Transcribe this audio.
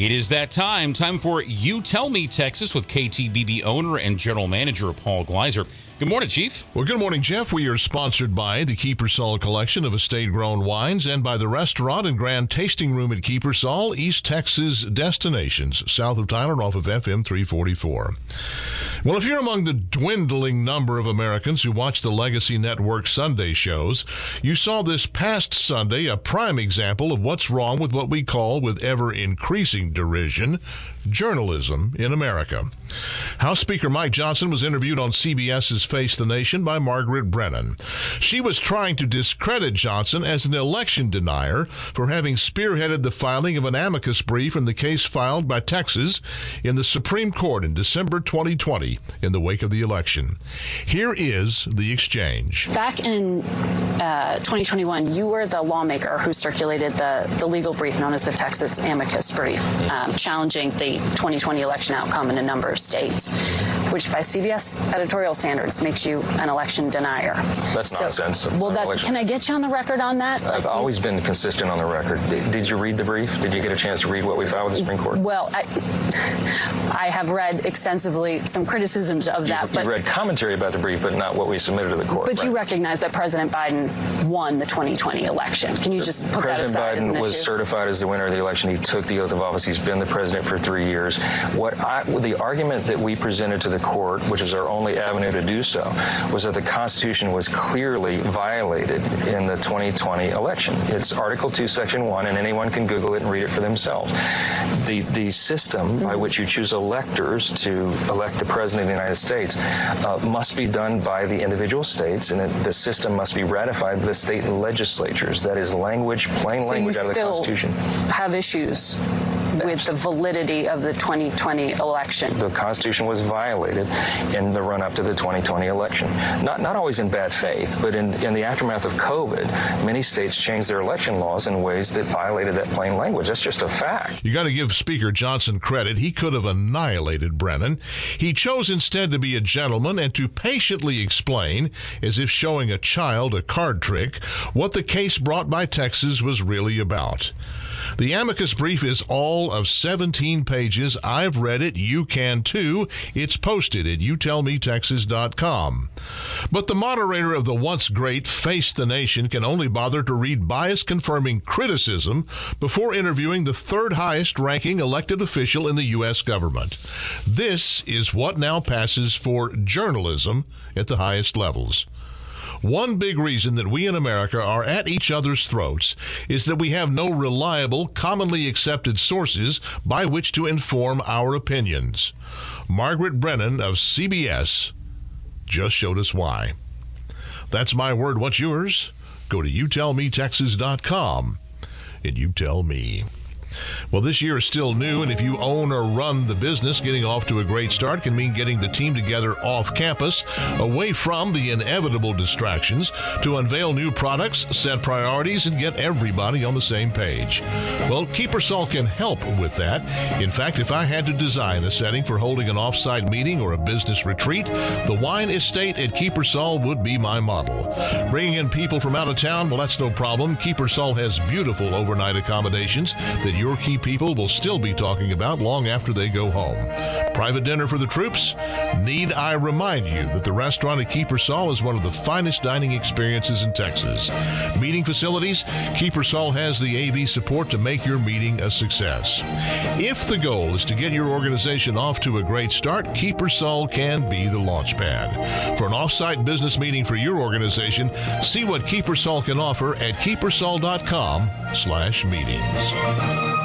It is that time. Time for You Tell Me Texas with KTBB owner and general manager Paul Gleiser. Good morning, Chief. Well, good morning, Jeff. We are sponsored by the Kiepersol collection of estate grown wines and by the restaurant and grand tasting room at Kiepersol, East Texas destinations, south of Tyler off of FM 344. Well, if you're among the dwindling number of Americans who watch the Legacy Network Sunday shows, you saw this past Sunday a prime example of what's wrong with what we call, with ever increasing derision, journalism in America. House Speaker Mike Johnson was interviewed on CBS's Face the Nation by Margaret Brennan. She was trying to discredit Johnson as an election denier for having spearheaded the filing of an amicus brief in the case filed by Texas in the Supreme Court in December 2020 in the wake of the election. Here is the exchange. Back in uh, 2021, you were the lawmaker who circulated the, the legal brief known as the Texas amicus brief, um, challenging the 2020 election outcome in a number of states, which by CBS editorial standards makes you an election denier. That's so, nonsense. Well, that's, can I get you on the record on that? I've like, always been consistent on the record. Did you read the brief? Did you get a chance to read what we filed with the Supreme Court? Well, I, I have read extensively some criticisms of that. You, but you read commentary about the brief, but not what we submitted to the court. But right? you recognize that President Biden won the 2020 election. Can you just put President that aside? President Biden was issue? certified as the winner of the election. He took the oath of office. He's been the president for three years. What I, the argument that we presented to the court, which is our only avenue to do so, was that the Constitution was clearly violated in the 2020 election. It's Article 2, Section 1, and anyone can Google it and read it for themselves. The, the system by mm-hmm. which you choose electors to elect the President of the United States uh, must be done by the individual states, and the system must be ratified by the state legislatures. That is language, plain so language out of the Constitution. have issues with the validity of the 2020 election. The Constitution was violated in the run up to the 2020 election. Not, not always in bad faith, but in, in the aftermath of COVID, many states changed their election laws in ways that violated that plain language. That's just a fact. You got to give Speaker Johnson credit. He could have annihilated Brennan. He chose instead to be a gentleman and to patiently explain, as if showing a child a card trick, what the case brought by Texas was really about. The amicus brief is all of 17 pages. I've read it. You can too. It's posted at youtellmetexas.com. But the moderator of the once great Face the Nation can only bother to read bias confirming criticism before interviewing the third highest ranking elected official in the U.S. government. This is what now passes for journalism at the highest levels. One big reason that we in America are at each other's throats is that we have no reliable, commonly accepted sources by which to inform our opinions. Margaret Brennan of CBS just showed us why. That's my word. What's yours? Go to youtellmetexas.com and you tell me. Well, this year is still new, and if you own or run the business, getting off to a great start can mean getting the team together off campus, away from the inevitable distractions, to unveil new products, set priorities, and get everybody on the same page. Well, Kiepersol can help with that. In fact, if I had to design a setting for holding an offsite meeting or a business retreat, the wine estate at Kiepersol would be my model. Bringing in people from out of town, well, that's no problem. Kiepersol has beautiful overnight accommodations that your key people will still be talking about long after they go home. Private dinner for the troops? Need I remind you that the restaurant at Kiepersol is one of the finest dining experiences in Texas. Meeting facilities? Kiepersol has the AV support to make your meeting a success. If the goal is to get your organization off to a great start, Kiepersol can be the launch pad. For an offsite business meeting for your organization, see what Kiepersol can offer at kiepersol.com slash meetings.